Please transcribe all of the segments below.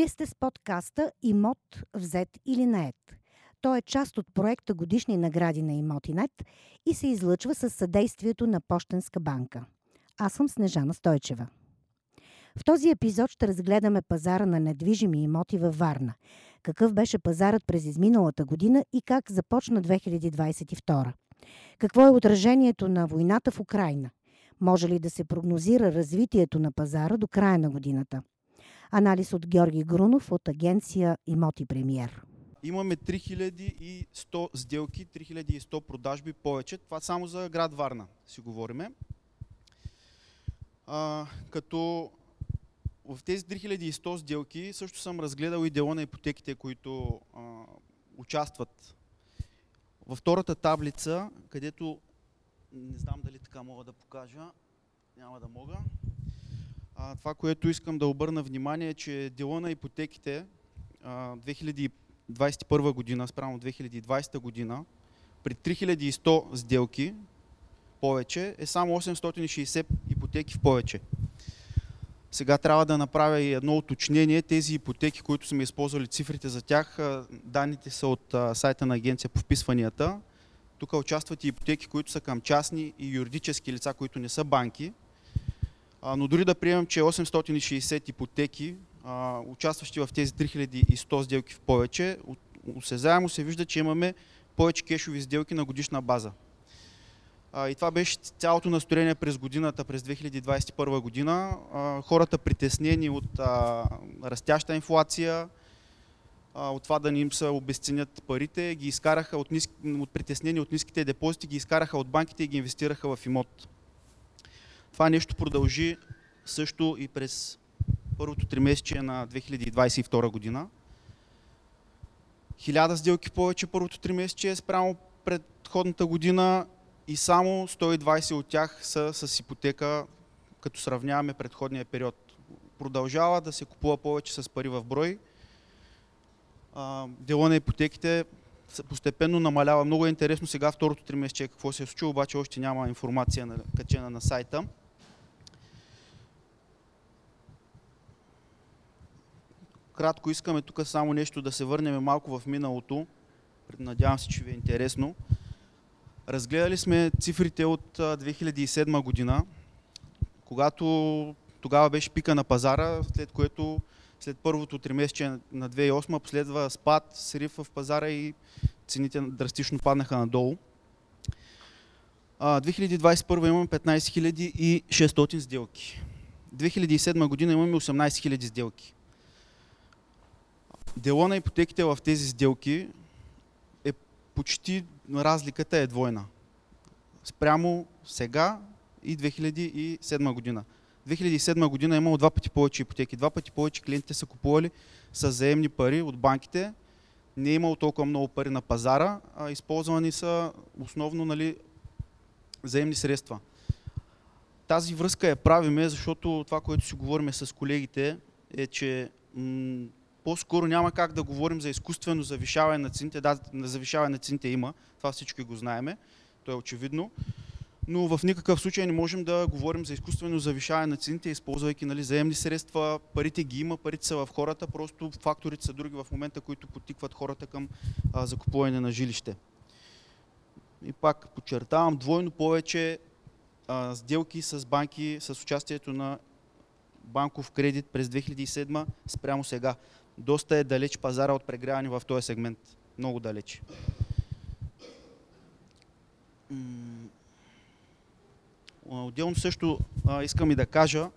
Вие сте с подкаста Имот взет или наед. Той е част от проекта Годишни награди на Имотинет и се излъчва с съдействието на Пощенска банка. Аз съм Снежана Стойчева. В този епизод ще разгледаме пазара на недвижими имоти във Варна. Какъв беше пазарът през изминалата година и как започна 2022. Какво е отражението на войната в Украина? Може ли да се прогнозира развитието на пазара до края на годината? Анализ от Георги Грунов от агенция Имоти Премьер. Имаме 3100 сделки, 3100 продажби повече. Това само за град Варна си говориме. А, като в тези 3100 сделки също съм разгледал и дело на ипотеките, които а, участват. Във втората таблица, където не знам дали така мога да покажа, няма да мога. А, това, което искам да обърна внимание е, че дела на ипотеките а, 2021 година спрямо 2020 година при 3100 сделки повече е само 860 ипотеки в повече. Сега трябва да направя и едно уточнение. Тези ипотеки, които сме използвали цифрите за тях, данните са от сайта на агенция по вписванията. Тук участват и ипотеки, които са към частни и юридически лица, които не са банки. Но дори да приемем, че 860 ипотеки, участващи в тези 3100 сделки в повече, осезаемо се вижда, че имаме повече кешови сделки на годишна база. И това беше цялото настроение през годината, през 2021 година. Хората притеснени от растяща инфлация, от това да не им се обесценят парите, ги изкараха от, ниски, от притеснени от ниските депозити, ги изкараха от банките и ги инвестираха в имот. Това нещо продължи също и през първото тримесечие на 2022 година. Хиляда сделки повече първото тримесечие спрямо предходната година и само 120 от тях са с ипотека, като сравняваме предходния период. Продължава да се купува повече с пари в брой. Дело на ипотеките постепенно намалява. Много е интересно сега второто три месече какво се е случило, обаче още няма информация на, качена на сайта. Кратко искаме тук само нещо да се върнем малко в миналото. Надявам се, че ви е интересно. Разгледали сме цифрите от 2007 година, когато тогава беше пика на пазара, след което след първото тримесечие на 2008 последва спад, срив в пазара и цените драстично паднаха надолу. 2021 имаме 15 600 сделки. 2007 година имаме 18 000 сделки. Дело на ипотеките в тези сделки е почти разликата е двойна. Спрямо сега и 2007 година. 2007 година е имало два пъти повече ипотеки. Два пъти повече клиентите са купували с заемни пари от банките. Не е имало толкова много пари на пазара, а използвани са основно нали, заемни средства. Тази връзка я правиме, защото това, което си говорим с колегите, е, че по-скоро няма как да говорим за изкуствено завишаване на цените. Да, на завишаване на цените има, това всички го знаеме, то е очевидно. Но в никакъв случай не можем да говорим за изкуствено завишаване на цените, използвайки нали, заемни средства. Парите ги има, парите са в хората, просто факторите са други в момента, които потикват хората към а, закупуване на жилище. И пак подчертавам, двойно повече а, сделки с банки с участието на банков кредит през 2007 спрямо сега доста е далеч пазара от прегряване в този сегмент. Много далеч. Отделно също а, искам и да кажа,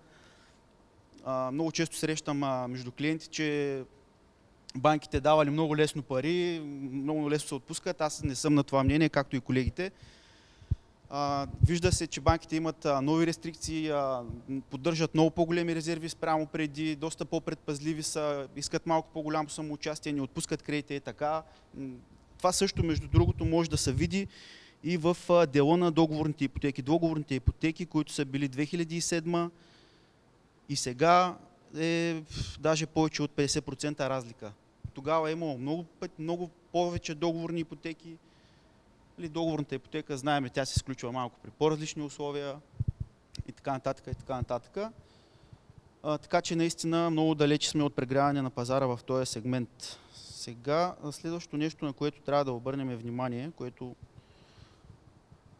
а, много често срещам а, между клиенти, че банките давали много лесно пари, много лесно се отпускат. Аз не съм на това мнение, както и колегите. Вижда се, че банките имат нови рестрикции, поддържат много по-големи резерви спрямо преди, доста по-предпазливи са, искат малко по-голямо самоучастие, не отпускат кредити и така. Това също, между другото, може да се види и в а, дело на договорните ипотеки. Договорните ипотеки, които са били 2007 и сега е даже повече от 50% разлика. Тогава е имало много, много повече договорни ипотеки, Нали, договорната ипотека, знаем, тя се изключва малко при по-различни условия и така нататък и така нататък. А, така че наистина много далече сме от прегряване на пазара в този сегмент. Сега следващото нещо, на което трябва да обърнем внимание, което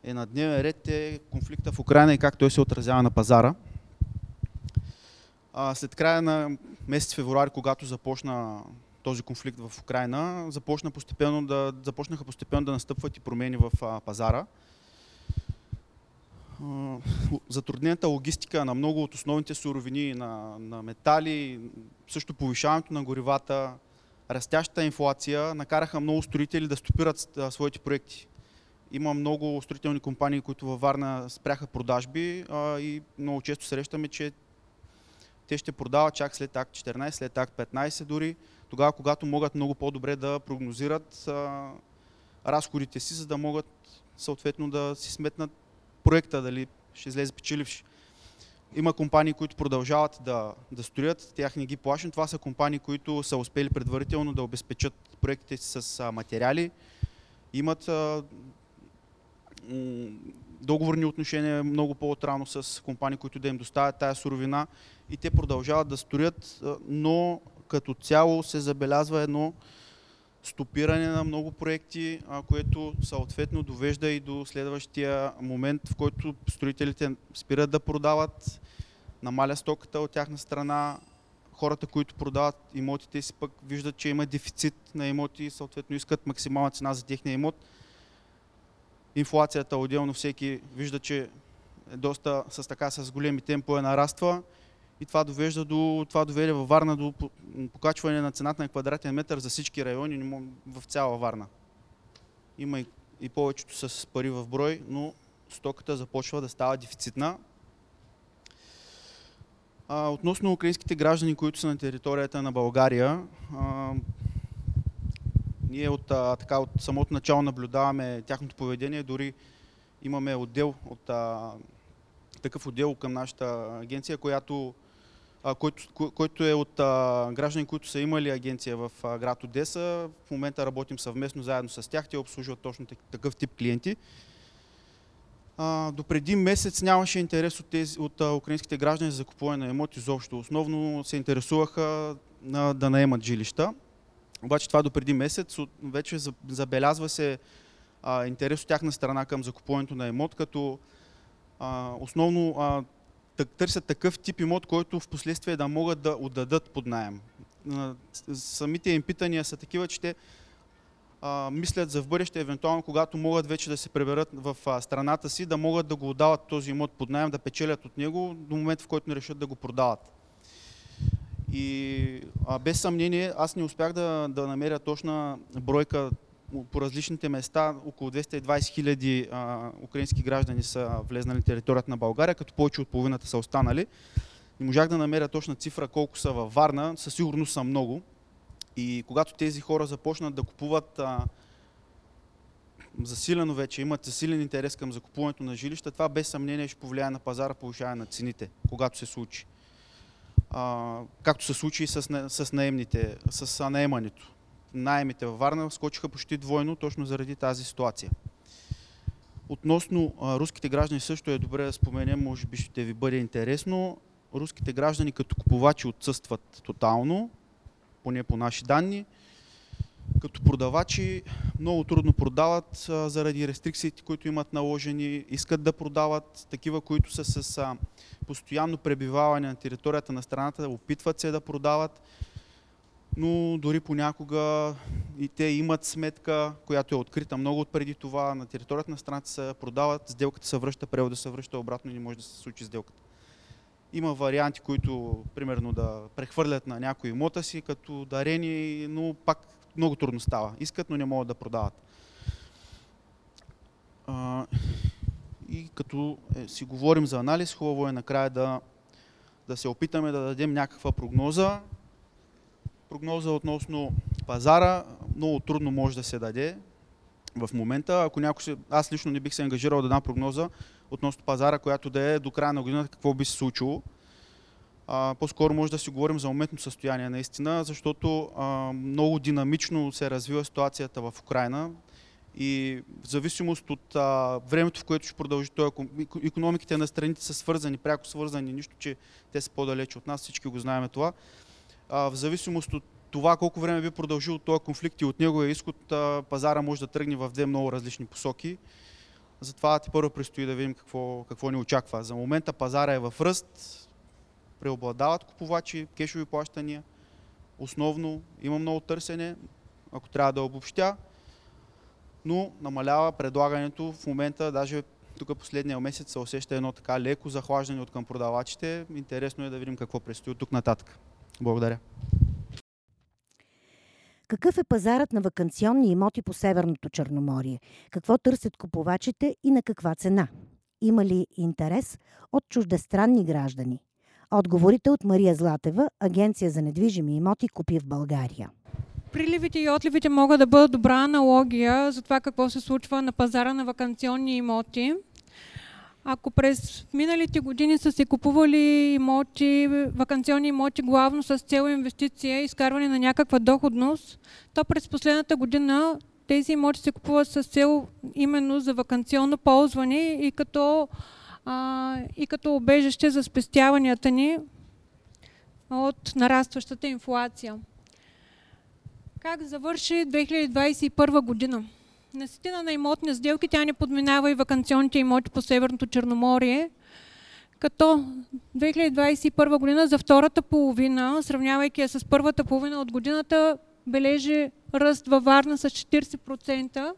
е на дневен ред е конфликта в Украина и как той се отразява на пазара. А, след края на месец февруари, когато започна този конфликт в Украина, започна постепенно да, започнаха постепенно да настъпват и промени в а, пазара. Затруднената логистика на много от основните суровини, на, на метали, също повишаването на горивата, растящата инфлация накараха много строители да стопират своите проекти. Има много строителни компании, които във Варна спряха продажби а, и много често срещаме, че те ще продават чак след акт 14, след акт 15 дори, тогава когато могат много по-добре да прогнозират а, разходите си, за да могат съответно да си сметнат проекта, дали ще излезе печеливши. Има компании, които продължават да, да строят, тях не ги плашим. Това са компании, които са успели предварително да обезпечат проектите си с а, материали, имат а, договорни отношения много по-отрано с компании, които да им доставят тая суровина и те продължават да строят, но като цяло се забелязва едно стопиране на много проекти, което съответно довежда и до следващия момент, в който строителите спират да продават, намаля стоката от тяхна страна, хората, които продават имотите си пък виждат, че има дефицит на имоти и съответно искат максимална цена за техния имот. Инфлацията отделно всеки вижда, че е доста с така с големи темпове нараства и това довежда до, това доведе във Варна до покачване на цената на квадратен метър за всички райони в цяла Варна. Има и, и повечето с пари в брой, но стоката започва да става дефицитна. А, относно украинските граждани, които са на територията на България, а, ние от, а, така, от самото начало наблюдаваме тяхното поведение, дори имаме отдел от а, такъв отдел към нашата агенция, която, който, който е от а, граждани, които са имали агенция в а, град Одеса. В момента работим съвместно заедно с тях. Те обслужват точно такъв тип клиенти. А, до преди месец нямаше интерес от, тези, от а, украинските граждани за закупуване на имоти изобщо. Основно се интересуваха на, да наемат жилища. Обаче това до преди месец вече забелязва се а, интерес от тяхна страна към закупуването на имот, като а, основно а, търсят такъв тип имот, който в последствие да могат да отдадат под найем. Самите им питания са такива, че те а, мислят за в бъдеще, евентуално когато могат вече да се преберат в а, страната си, да могат да го отдават този имот под найем, да печелят от него до момента, в който не решат да го продават. И а, без съмнение, аз не успях да, да намеря точна бройка по различните места. Около 220 хиляди украински граждани са влезнали на територията на България, като повече от половината са останали. Не можах да намеря точна цифра колко са във Варна, със сигурност са много. И когато тези хора започнат да купуват а, засилено вече, имат засилен интерес към закупуването на жилища, това без съмнение ще повлияе на пазара, повишаване на цените, когато се случи а, както се случи и с, с наемните, с наемането. Найемите във Варна скочиха почти двойно, точно заради тази ситуация. Относно а, руските граждани също е добре да споменем, може би ще ви бъде интересно. Руските граждани като купувачи отсъстват тотално, поне по наши данни. Като продавачи много трудно продават а, заради рестрикциите, които имат наложени. Искат да продават такива, които са с а, постоянно пребиваване на територията на страната, опитват се да продават, но дори понякога и те имат сметка, която е открита много от преди това, на територията на страната се продават, сделката се връща, превода се връща обратно и не може да се случи сделката. Има варианти, които примерно да прехвърлят на някой имота си като дарени, но пак много трудно става. Искат, но не могат да продават. И като е, си говорим за анализ, хубаво е накрая да, да се опитаме да дадем някаква прогноза. Прогноза относно пазара много трудно може да се даде в момента. Ако някой се, аз лично не бих се ангажирал да дам прогноза относно пазара, която да е до края на годината какво би се случило. А, по-скоро може да си говорим за моментно състояние наистина, защото а, много динамично се развива ситуацията в Украина И в зависимост от а, времето, в което ще продължи това, економиките на страните са свързани, пряко свързани, нищо, че те са по-далече от нас, всички го знаем това. А, в зависимост от това колко време би продължил този конфликт и от неговия изход, пазара може да тръгне в две много различни посоки. Затова ти първо предстои да видим какво, какво ни очаква. За момента пазара е в ръст, преобладават купувачи, кешови плащания. Основно има много търсене, ако трябва да обобщя, но намалява предлагането в момента, даже тук последния месец се усеща едно така леко захлаждане от към продавачите. Интересно е да видим какво предстои от тук нататък. Благодаря. Какъв е пазарът на вакансионни имоти по Северното Черноморие? Какво търсят купувачите и на каква цена? Има ли интерес от чуждестранни граждани? Отговорите от Мария Златева, Агенция за недвижими имоти Купи в България. Приливите и отливите могат да бъдат добра аналогия за това какво се случва на пазара на вакансионни имоти. Ако през миналите години са се купували имоти, вакансионни имоти главно с цел инвестиция и изкарване на някаква доходност, то през последната година тези имоти се купуват с цел именно за вакансионно ползване и като, а, и като обежище за спестяванията ни от нарастващата инфлация. Как завърши 2021 година? Насетина на имотни сделки тя не подминава и вакансионните имоти по Северното Черноморие, като 2021 година за втората половина, сравнявайки я с първата половина от годината, бележи ръст във Варна с 40%,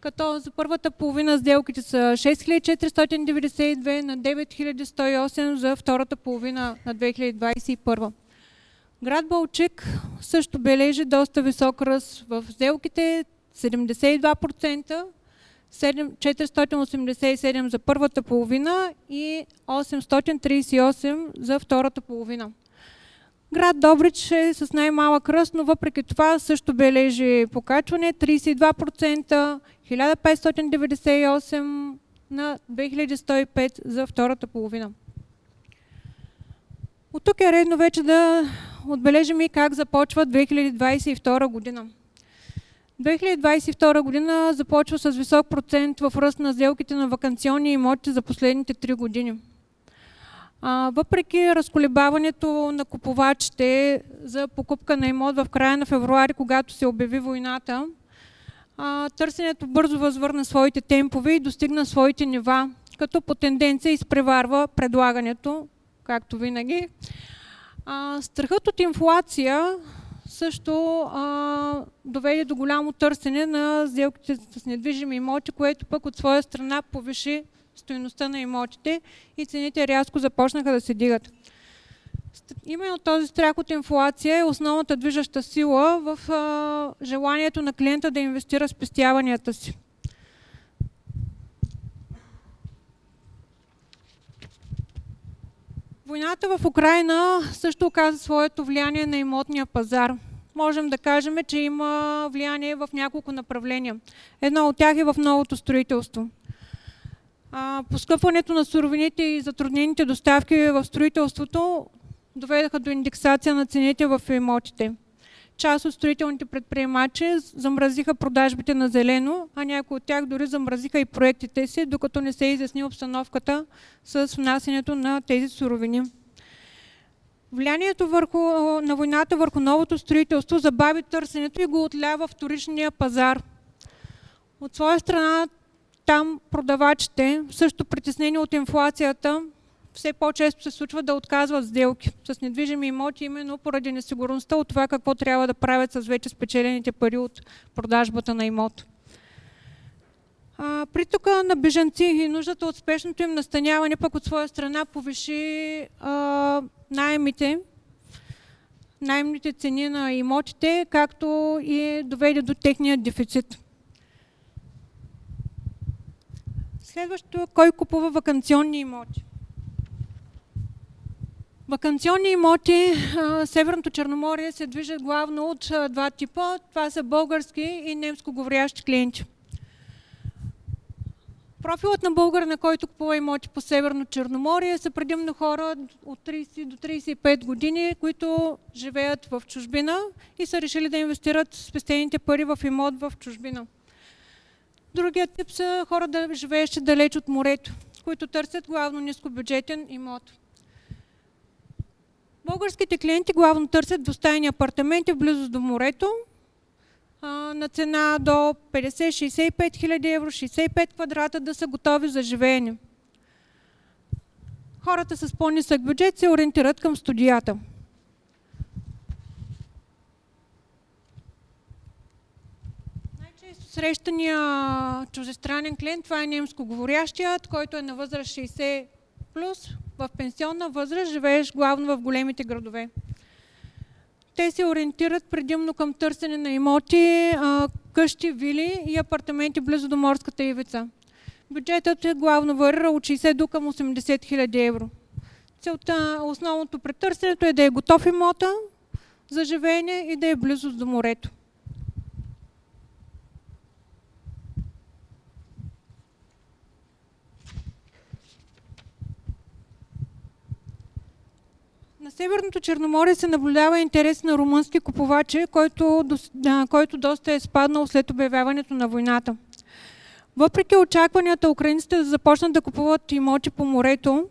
като за първата половина сделките са 6492 на 9108 за втората половина на 2021. Град Балчик също бележи доста висок ръст в сделките, 72%, 487 за първата половина и 838 за втората половина. Град Добрич е с най-малък ръст, но въпреки това също бележи покачване 32%, 1598 на 2105 за втората половина. От тук е редно вече да отбележим и как започва 2022 година. 2022 година започва с висок процент в ръст на сделките на вакансионни имоти за последните 3 години. Въпреки разколебаването на купувачите за покупка на имот в края на февруари, когато се обяви войната, търсенето бързо възвърна своите темпове и достигна своите нива, като по тенденция изпреварва предлагането, както винаги. Страхът от инфлация също а, доведе до голямо търсене на сделките с недвижими имоти, което пък от своя страна повиши стоеността на имотите и цените рязко започнаха да се дигат. Именно този страх от инфлация е основната движеща сила в а, желанието на клиента да инвестира спестяванията си. Войната в Украина също оказа своето влияние на имотния пазар. Можем да кажем, че има влияние в няколко направления. Едно от тях е в новото строителство. Поскъпването на суровините и затруднените доставки в строителството доведаха до индексация на цените в имотите. Част от строителните предприемачи замразиха продажбите на зелено, а някои от тях дори замразиха и проектите си, докато не се изясни обстановката с внасянето на тези суровини. Влиянието върху, на войната върху новото строителство забави търсенето и го отлява вторичния пазар. От своя страна там продавачите, също притеснени от инфлацията, все по-често се случва да отказват сделки с недвижими имоти, именно поради несигурността от това какво трябва да правят с вече спечелените пари от продажбата на имот. А, притока на бежанци и нуждата от спешното им настаняване пък от своя страна повиши а, найемите, найемните цени на имотите, както и доведе до техния дефицит. Следващото, кой купува вакансионни имоти? Вакансионни имоти в Северното Черноморие се движат главно от два типа. Това са български и немско говорящи клиенти. Профилът на българ, на който купува имоти по Северно Черноморие, са предимно хора от 30 до 35 години, които живеят в чужбина и са решили да инвестират спестените пари в имот в чужбина. Другият тип са хора живеещи далеч от морето, които търсят главно нискобюджетен имот. Българските клиенти главно търсят двустайни апартаменти в близост до морето на цена до 50-65 хиляди евро, 65 квадрата да са готови за живеене. Хората с по-нисък бюджет се ориентират към студията. Срещания чужестранен клиент, това е немско говорящият, който е на възраст 60 плюс, в пенсионна възраст, живееш главно в големите градове. Те се ориентират предимно към търсене на имоти, къщи, вили и апартаменти близо до морската ивица. Бюджетът е главно варира от 60 до към 80 хиляди евро. Целта, основното претърсенето е да е готов имота за живеене и да е близост до морето. Северното Черноморие се наблюдава интерес на румънски купувачи, който, който доста е спаднал след обявяването на войната. Въпреки очакванията украинците да започнат да купуват имоти по морето,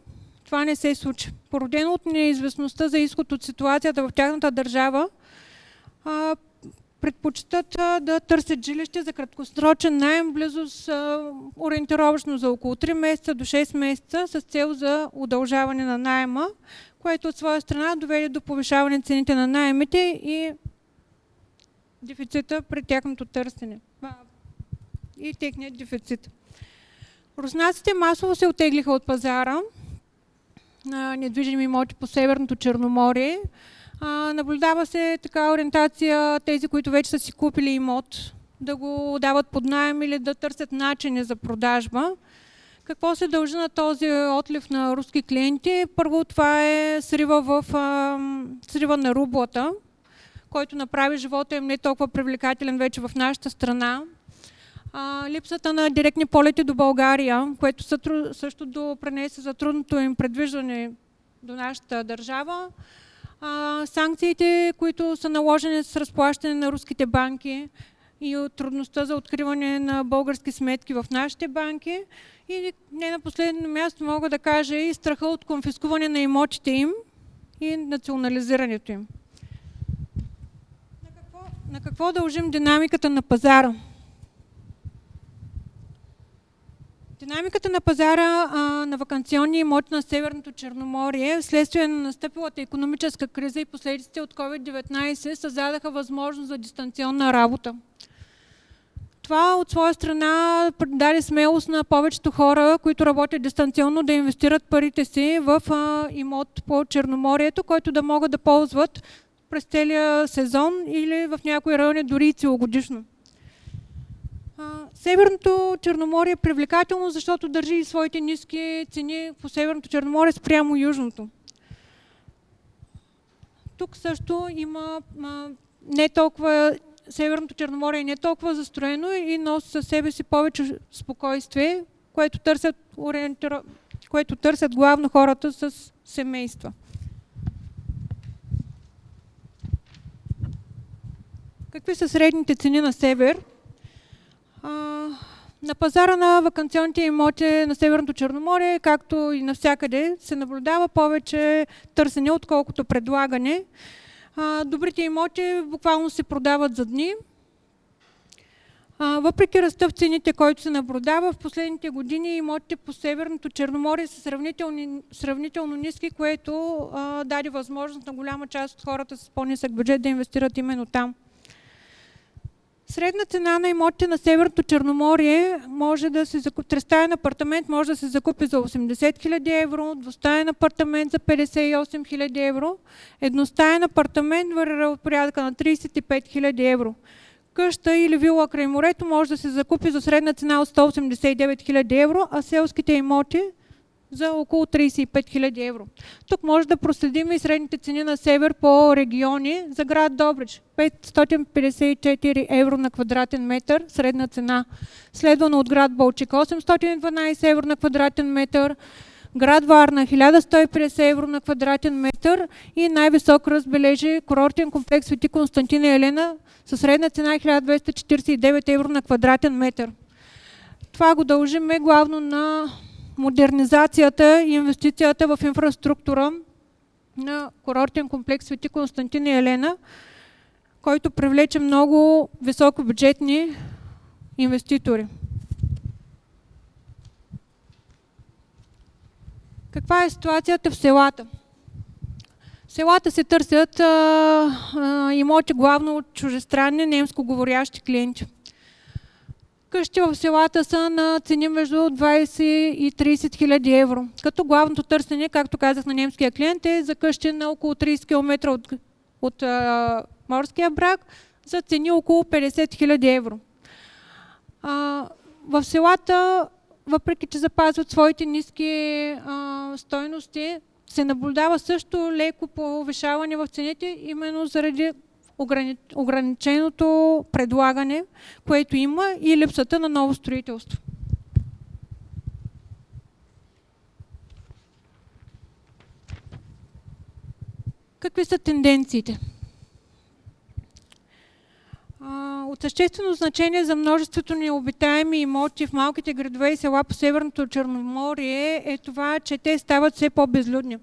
това не се случи. Породено от неизвестността за изход от ситуацията в тяхната държава, предпочитат да търсят жилище за краткосрочен найем, близо с ориентировъчно за около 3 месеца до 6 месеца с цел за удължаване на найема, което от своя страна доведе до повишаване цените на найемите и дефицита при тяхното търсене и техният дефицит. Руснаците масово се отеглиха от пазара на недвижими имоти по Северното Черноморие. Наблюдава се така ориентация тези, които вече са си купили имот, да го дават под найем или да търсят начини за продажба. Какво се дължи на този отлив на руски клиенти? Първо това е срива, в, срива на рублата, който направи живота им не толкова привлекателен вече в нашата страна а, липсата на директни полети до България, което също допренесе за трудното им предвиждане до нашата държава. А, санкциите, които са наложени с разплащане на руските банки и от трудността за откриване на български сметки в нашите банки. И не на последно място мога да кажа и страха от конфискуване на имотите им и национализирането им. На какво, на какво дължим динамиката на пазара? Динамиката на пазара а, на вакансионни имоти на Северното Черноморие вследствие на настъпилата економическа криза и последиците от COVID-19 създадаха възможност за дистанционна работа. Това от своя страна даде смелост на повечето хора, които работят дистанционно, да инвестират парите си в имот по Черноморието, който да могат да ползват през целия сезон или в някои райони дори и целогодишно. Северното Черноморие е привлекателно, защото държи и своите ниски цени по Северното Черноморие спрямо Южното. Тук също има не толкова Северното Черноморие не е толкова застроено и носи със себе си повече спокойствие, което търсят, ориентира... което търсят главно хората с семейства. Какви са средните цени на север? на пазара на вакансионните имоти на Северното Черноморие, както и навсякъде, се наблюдава повече търсене, отколкото предлагане. Добрите имоти буквално се продават за дни. въпреки ръста в цените, който се наблюдава, в последните години имотите по Северното Черноморие са сравнително, сравнително ниски, което даде възможност на голяма част от хората с по-нисък бюджет да инвестират именно там. Средна цена на имотите на Северното Черноморие може да се закупи, трестаен апартамент може да се закупи за 80 000 евро, двустаен апартамент за 58 000 евро, едностаен апартамент варира от порядъка на 35 000 евро. Къща или вила край морето може да се закупи за средна цена от 189 000 евро, а селските имоти за около 35 000 евро. Тук може да проследим и средните цени на север по региони за град Добрич. 554 евро на квадратен метър, средна цена. Следвано от град Болчик 812 евро на квадратен метър, град Варна 1150 евро на квадратен метър и най-висок разбележи курортен комплекс Свети Константина Елена със средна цена 1249 евро на квадратен метър. Това го дължиме главно на модернизацията и инвестицията в инфраструктура на курортен комплекс Свети Константин и Елена, който привлече много високобюджетни инвеститори. Каква е ситуацията в селата? В селата се търсят а, а, имоти главно от чужестранни немско говорящи клиенти. Къщи в селата са на цени между 20 и 30 хиляди евро. Като главното търсене, както казах на немския клиент, е за къщи на около 30 км от, от а, морския брак за цени около 50 хиляди евро. А, в селата, въпреки че запазват своите ниски а, стойности, се наблюдава също леко повишаване в цените, именно заради ограниченото предлагане, което има и липсата на ново строителство. Какви са тенденциите? От съществено значение за множеството необитаеми имоти в малките градове и села по Северното Черноморие е това, че те стават все по-безлюдни.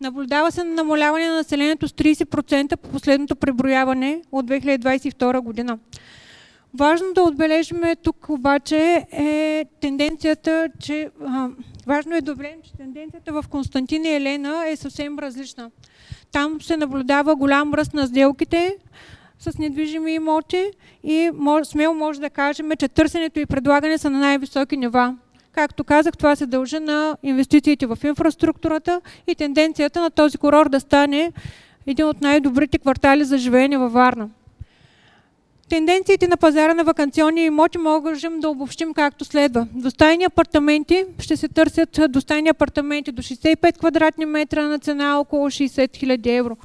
Наблюдава се на намаляване на населението с 30% по последното преброяване от 2022 година. Важно да отбележим тук обаче е тенденцията, че а, важно е да отбележим, че тенденцията в Константин и Елена е съвсем различна. Там се наблюдава голям ръст на сделките, с недвижими имоти и смело може да кажем, че търсенето и предлагане са на най-високи нива. Както казах, това се дължи на инвестициите в инфраструктурата и тенденцията на този курорт да стане един от най-добрите квартали за живеене във Варна. Тенденциите на пазара на вакансионни имоти можем да обобщим както следва. Достайни апартаменти ще се търсят достайни апартаменти до 65 квадратни метра на цена около 60 000 евро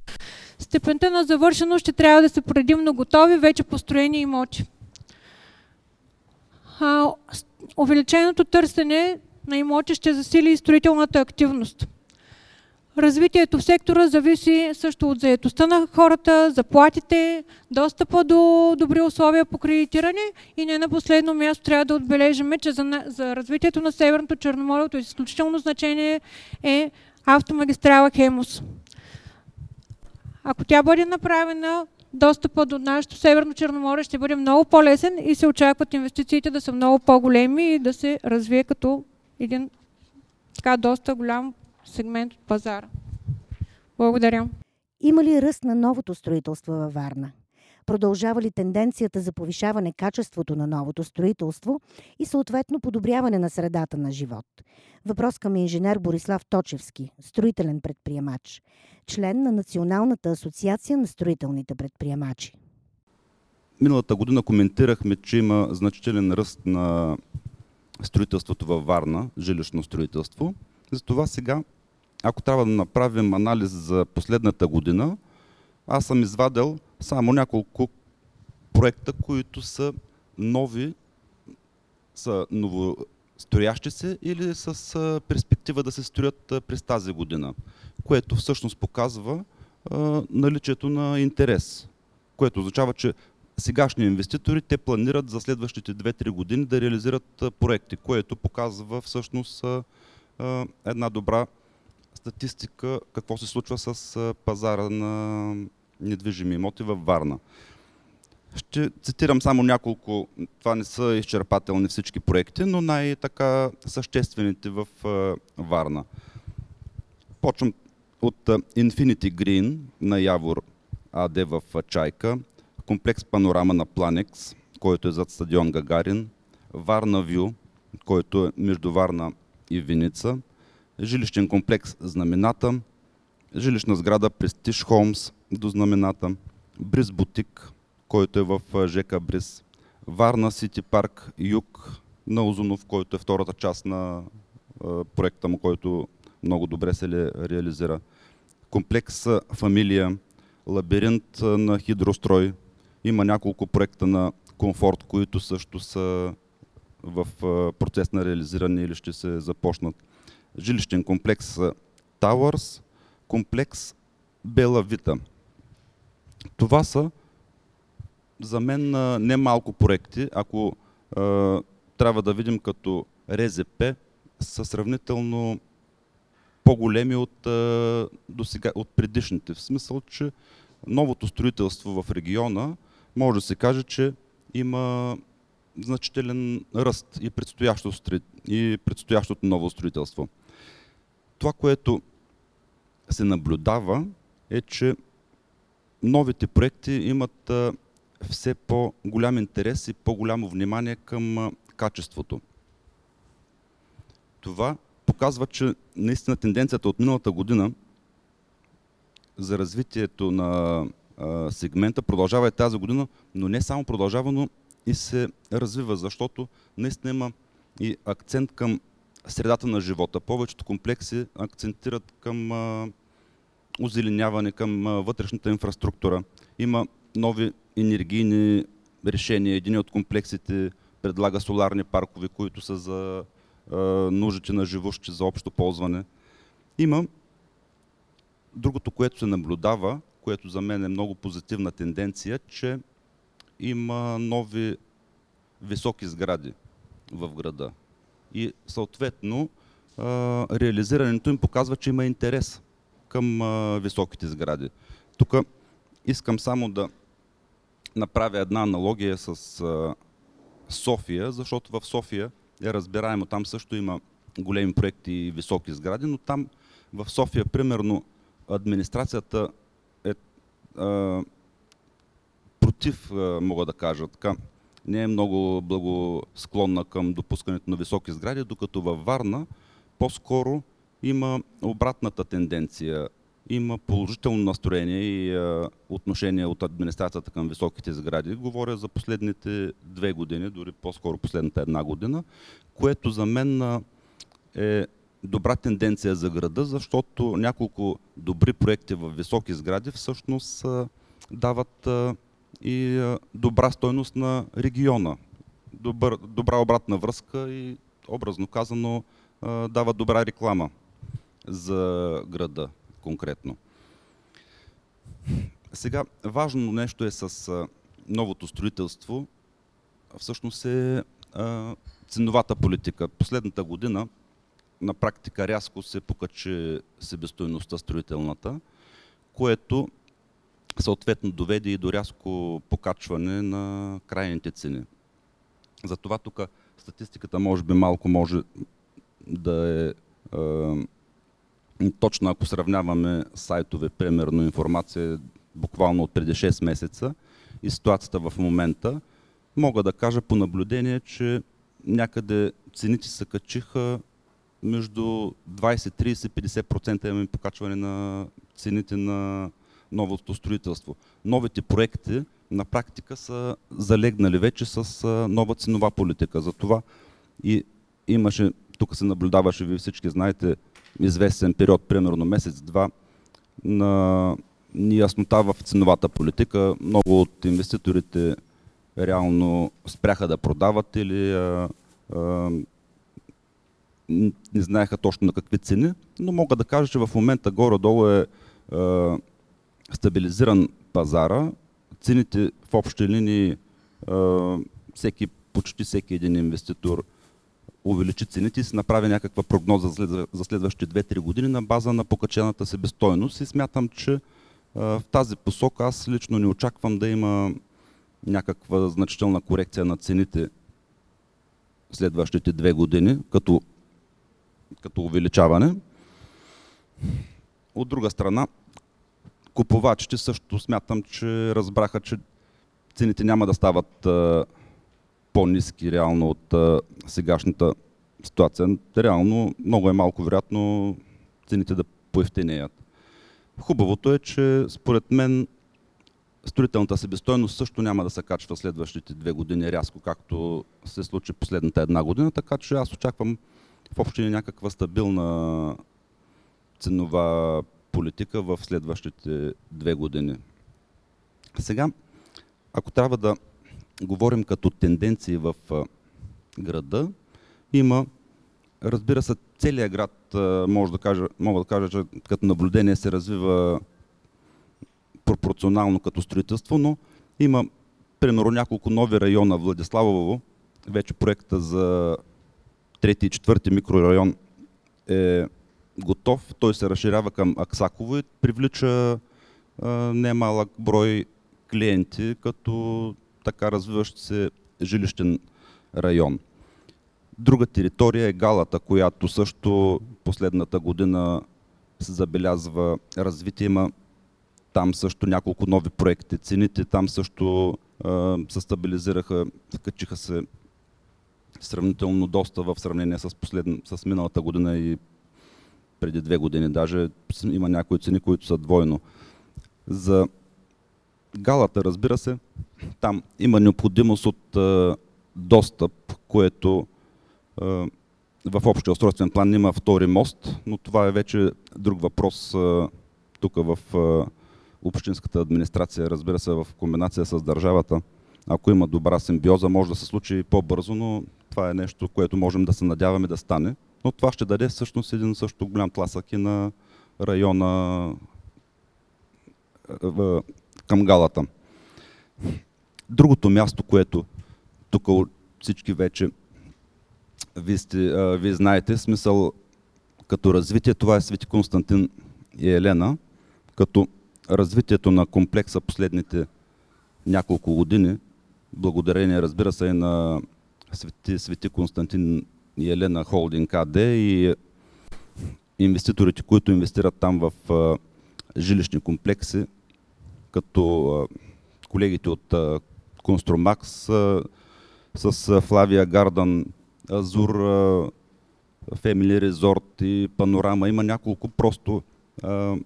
степента на завършеност ще трябва да са предимно готови, вече построени имоти. А, увеличеното търсене на имоти ще засили и строителната активност. Развитието в сектора зависи също от заетостта на хората, заплатите, достъпа до добри условия по кредитиране и не на последно място трябва да отбележим, че за, за развитието на Северното Черноморието изключително значение е автомагистрала Хемус. Ако тя бъде направена, достъпа до нашето Северно Черноморие ще бъде много по-лесен и се очакват инвестициите да са много по-големи и да се развие като един така доста голям сегмент от пазара. Благодаря. Има ли ръст на новото строителство във Варна? Продължава ли тенденцията за повишаване качеството на новото строителство и съответно подобряване на средата на живот? Въпрос към инженер Борислав Точевски, строителен предприемач, член на Националната асоциация на строителните предприемачи. Миналата година коментирахме, че има значителен ръст на строителството във Варна, жилищно строителство. Затова сега, ако трябва да направим анализ за последната година, аз съм извадил само няколко проекта, които са нови, са новостроящи се или с перспектива да се строят през тази година, което всъщност показва наличието на интерес, което означава, че сегашни инвеститори те планират за следващите 2-3 години да реализират проекти, което показва всъщност една добра статистика какво се случва с пазара на недвижими имоти във Варна. Ще цитирам само няколко, това не са изчерпателни всички проекти, но най-така съществените в Варна. Почвам от Infinity Green на Явор АД в Чайка, комплекс Панорама на Планекс, който е зад стадион Гагарин, Варна Вю, който е между Варна и Виница, жилищен комплекс Знамената, жилищна сграда Престиж Холмс до знамената, Бриз Бутик, който е в ЖК Бриз, Варна Сити Парк Юг на Озунов, който е втората част на проекта му, който много добре се реализира. Комплекс Фамилия, лабиринт на хидрострой. Има няколко проекта на комфорт, които също са в процес на реализиране или ще се започнат. Жилищен комплекс Towers, комплекс Бела Вита. Това са за мен немалко проекти. Ако трябва да видим като РЗП са сравнително по-големи от, досега, от предишните. В смисъл, че новото строителство в региона може да се каже, че има значителен ръст и, предстоящо, и предстоящото ново строителство. Това, което се наблюдава е, че новите проекти имат все по-голям интерес и по-голямо внимание към качеството. Това показва, че наистина тенденцията от миналата година за развитието на сегмента продължава и тази година, но не само продължава, но и се развива, защото наистина има и акцент към средата на живота. Повечето комплекси акцентират към озеленяване, към вътрешната инфраструктура. Има нови енергийни решения. Един от комплексите предлага соларни паркове, които са за нуждите на живущи за общо ползване. Има другото, което се наблюдава, което за мен е много позитивна тенденция, че има нови високи сгради в града. И съответно реализирането им показва, че има интерес към високите сгради. Тук искам само да направя една аналогия с София, защото в София е разбираемо, там също има големи проекти и високи сгради, но там в София, примерно, администрацията е а, против, мога да кажа така, не е много благосклонна към допускането на високи сгради, докато във Варна по-скоро има обратната тенденция. Има положително настроение и а, отношение от администрацията към високите сгради. Говоря за последните две години, дори по-скоро последната една година, което за мен е добра тенденция за града, защото няколко добри проекти в високи сгради всъщност дават и добра стойност на региона. Добър, добра обратна връзка и образно казано дава добра реклама за града конкретно. Сега, важно нещо е с новото строителство, всъщност е ценовата политика. Последната година на практика рязко се покачи себестойността строителната, което съответно доведе и до рязко покачване на крайните цени. Затова тук статистиката може би малко може да е, е точно ако сравняваме сайтове, примерно информация буквално от преди 6 месеца и ситуацията в момента, мога да кажа по наблюдение, че някъде цените се качиха между 20, 30, 50% имаме покачване на цените на новото строителство. Новите проекти на практика са залегнали вече с нова ценова политика. Затова и имаше, тук се наблюдаваше, вие всички знаете, известен период, примерно месец-два, на неяснота в ценовата политика. Много от инвеститорите реално спряха да продават или а, а, не знаеха точно на какви цени, но мога да кажа, че в момента горе-долу е а, стабилизиран пазара. Цените в общи линии всеки, почти всеки един инвеститор увеличи цените и се направи някаква прогноза за следващите 2-3 години на база на покачената себестойност и смятам, че в тази посока аз лично не очаквам да има някаква значителна корекция на цените следващите две години, като, като увеличаване. От друга страна, купувачите също смятам, че разбраха, че цените няма да стават по-низки реално от сегашната ситуация. Реално много е малко вероятно цените да поевтенеят. Хубавото е, че според мен строителната себестойност също няма да се качва следващите две години рязко, както се случи последната една година, така че аз очаквам в общини някаква стабилна ценова политика в следващите две години. Сега, ако трябва да говорим като тенденции в града, има, разбира се, целият град, може да кажа, мога да кажа, че като наблюдение се развива пропорционално като строителство, но има примерно няколко нови района, Владиславово, вече проекта за трети и четвърти микрорайон е готов. Той се разширява към Аксаково и привлича немалък брой клиенти, като така развиващ се жилищен район. Друга територия е Галата, която също последната година се забелязва развитие. Има там също няколко нови проекти. Цените там също а, се стабилизираха, качиха се сравнително доста в сравнение с, послед... с миналата година и преди две години. Даже има някои цени, които са двойно. За галата, разбира се, там има необходимост от а, достъп, което а, в общия устройствен план има втори мост, но това е вече друг въпрос тук в общинската администрация, разбира се, в комбинация с държавата. Ако има добра симбиоза, може да се случи по-бързо, но това е нещо, което можем да се надяваме да стане. Но това ще даде всъщност един също голям тласък и на района към галата. Другото място, което тук всички вече вие, сте, а, вие знаете, смисъл като развитие, това е Свети Константин и Елена, като развитието на комплекса последните няколко години, благодарение, разбира се, и на Свети, Свети Константин Елена Холдинг АД и инвеститорите, които инвестират там в а, жилищни комплекси, като а, колегите от а, Констромакс с Флавия Гардан, Азур, Фемили Резорт и Панорама. Има няколко просто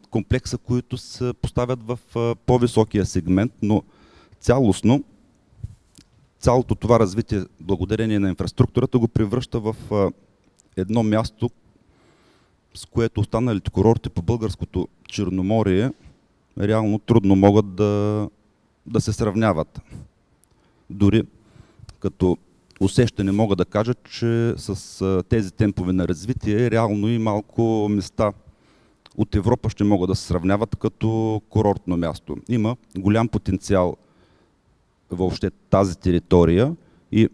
комплекса, които се поставят в по-високия сегмент, но цялостно цялото това развитие, благодарение на инфраструктурата, го превръща в едно място, с което останалите курорти по българското Черноморие реално трудно могат да, да се сравняват. Дори като усещане мога да кажа, че с тези темпове на развитие реално и малко места от Европа ще могат да се сравняват като курортно място. Има голям потенциал въобще тази територия и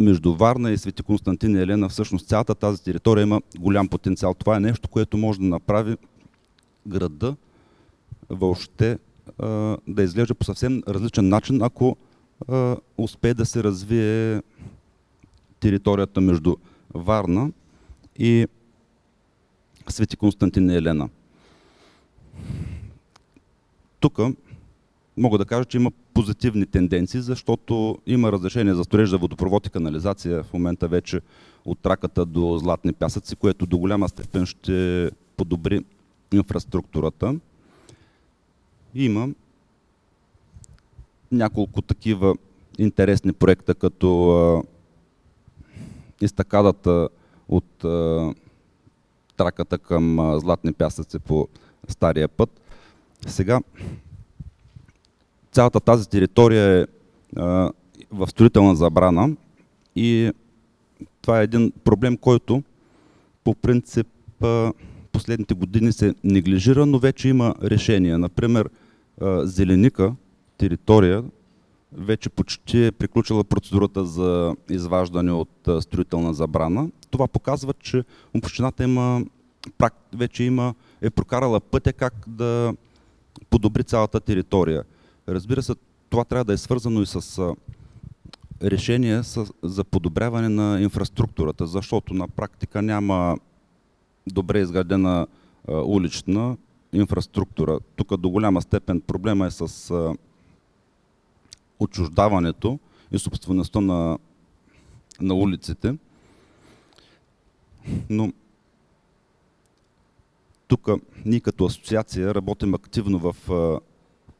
между Варна и Свети Константин и Елена, всъщност цялата тази територия има голям потенциал. Това е нещо, което може да направи града въобще да изглежда по съвсем различен начин, ако успее да се развие територията между Варна и Свети Константин и Елена. Тук мога да кажа, че има позитивни тенденции, защото има разрешение за строеж за водопровод и канализация в момента вече от траката до Златни пясъци, което до голяма степен ще подобри инфраструктурата. Има няколко такива интересни проекта, като изтакадата от траката към Златни пясъци по стария път. Сега цялата тази територия е а, в строителна забрана и това е един проблем, който по принцип а, последните години се неглижира, но вече има решения. Например, а, Зеленика, територия, вече почти е приключила процедурата за изваждане от строителна забрана. Това показва, че общината има, вече има, е прокарала пътя как да подобри цялата територия. Разбира се, това трябва да е свързано и с решение за подобряване на инфраструктурата, защото на практика няма добре изградена улична инфраструктура. Тук до голяма степен проблема е с отчуждаването и собствеността на, на улиците. Но тук ние като асоциация работим активно в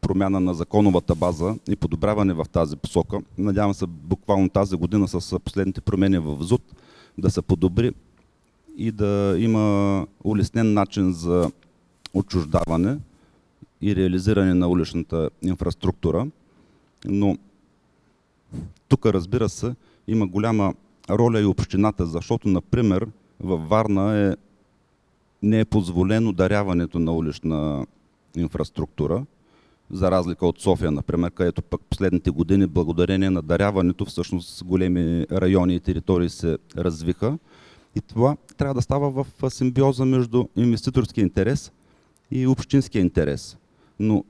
промяна на законовата база и подобряване в тази посока. Надявам се буквално тази година с последните промени в ЗУД да се подобри и да има улеснен начин за отчуждаване и реализиране на уличната инфраструктура. Но тук, разбира се, има голяма роля и общината, защото, например, във Варна е, не е позволено даряването на улична инфраструктура за разлика от София, например, където пък последните години, благодарение на даряването, всъщност големи райони и територии се развиха. И това трябва да става в симбиоза между инвеститорския интерес и общинския интерес. Но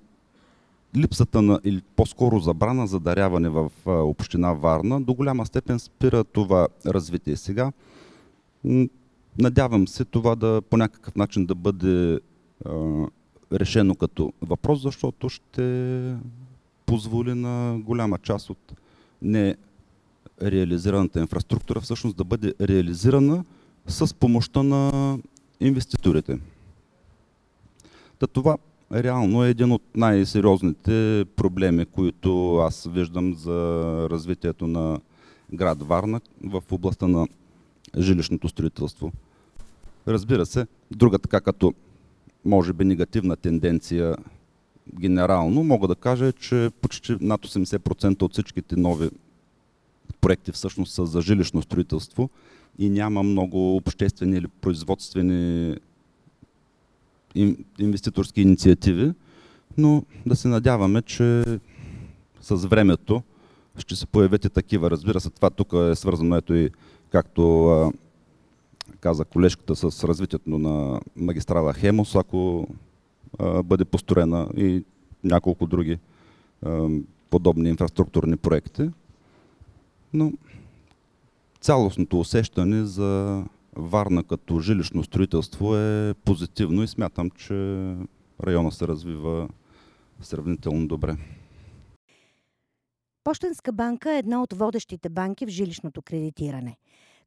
липсата на, или по-скоро забрана за даряване в община Варна до голяма степен спира това развитие. Сега надявам се това да по някакъв начин да бъде решено като въпрос, защото ще позволи на голяма част от не реализираната инфраструктура всъщност да бъде реализирана с помощта на инвеститорите. Та това реално е един от най-сериозните проблеми, които аз виждам за развитието на град Варна в областта на жилищното строителство. Разбира се, друга така като може би негативна тенденция генерално, мога да кажа, че почти над 80% от всичките нови проекти всъщност са за жилищно строителство и няма много обществени или производствени инвеститорски инициативи, но да се надяваме, че с времето ще се появят и такива. Разбира се, това тук е свързано ето и както каза колежката с развитието на магистрала Хемос, ако а, бъде построена и няколко други а, подобни инфраструктурни проекти. Но цялостното усещане за Варна като жилищно строителство е позитивно и смятам, че района се развива сравнително добре. Пощенска банка е една от водещите банки в жилищното кредитиране.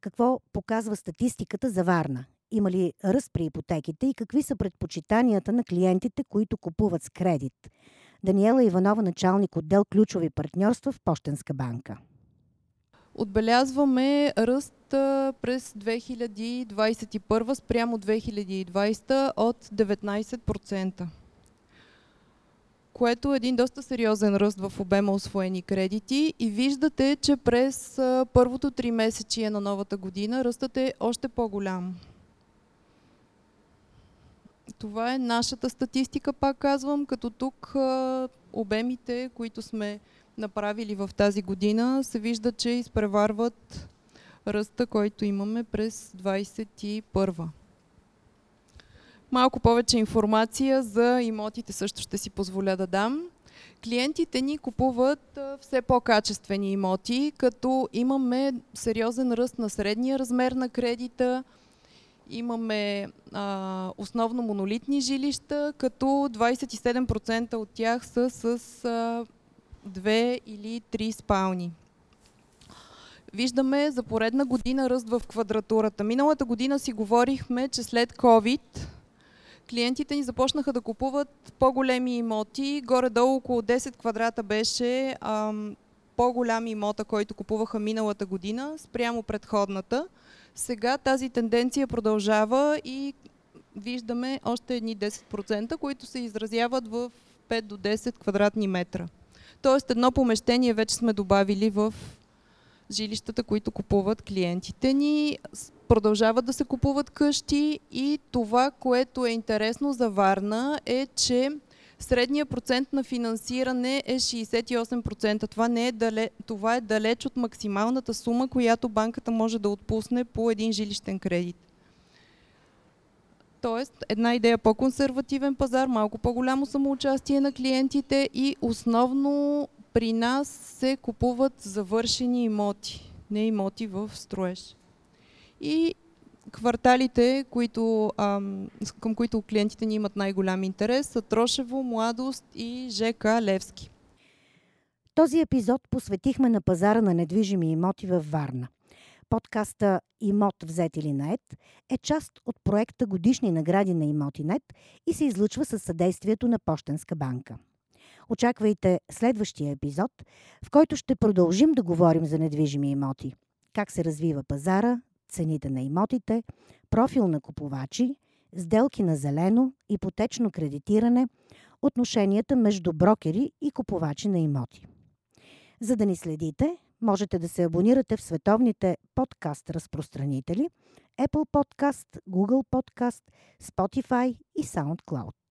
Какво показва статистиката за Варна? Има ли ръст при ипотеките и какви са предпочитанията на клиентите, които купуват с кредит? Даниела Иванова, началник отдел ключови партньорства в Пощенска банка. Отбелязваме ръст през 2021 спрямо 2020 от 19%, което е един доста сериозен ръст в обема освоени кредити и виждате, че през първото три месечие на новата година ръстът е още по-голям. Това е нашата статистика, пак казвам, като тук обемите, които сме направили в тази година, се вижда, че изпреварват ръста, който имаме през 2021. Малко повече информация за имотите също ще си позволя да дам. Клиентите ни купуват все по-качествени имоти, като имаме сериозен ръст на средния размер на кредита, имаме а, основно монолитни жилища, като 27% от тях са с а, две или три спални. Виждаме за поредна година ръст в квадратурата. Миналата година си говорихме, че след COVID клиентите ни започнаха да купуват по-големи имоти. Горе-долу около 10 квадрата беше по-голям имота, който купуваха миналата година, спрямо предходната. Сега тази тенденция продължава и виждаме още едни 10%, които се изразяват в 5 до 10 квадратни метра. Тоест едно помещение вече сме добавили в жилищата, които купуват клиентите ни. Продължават да се купуват къщи и това, което е интересно за Варна е, че средния процент на финансиране е 68%. Това, не е далеч, това е далеч от максималната сума, която банката може да отпусне по един жилищен кредит. Тоест, една идея по-консервативен пазар, малко по-голямо самоучастие на клиентите и основно при нас се купуват завършени имоти, не имоти в строеж. И кварталите, които, ам, към които клиентите ни имат най-голям интерес са Трошево, Младост и ЖК Левски. Този епизод посветихме на пазара на недвижими имоти във Варна. Подкаста Имот взет или наед е част от проекта Годишни награди на Имотинет и се излъчва със съдействието на Пощенска банка. Очаквайте следващия епизод, в който ще продължим да говорим за недвижими имоти. Как се развива пазара, цените на имотите, профил на купувачи, сделки на зелено, ипотечно кредитиране, отношенията между брокери и купувачи на имоти. За да ни следите, можете да се абонирате в световните подкаст разпространители Apple Podcast, Google Podcast, Spotify и SoundCloud.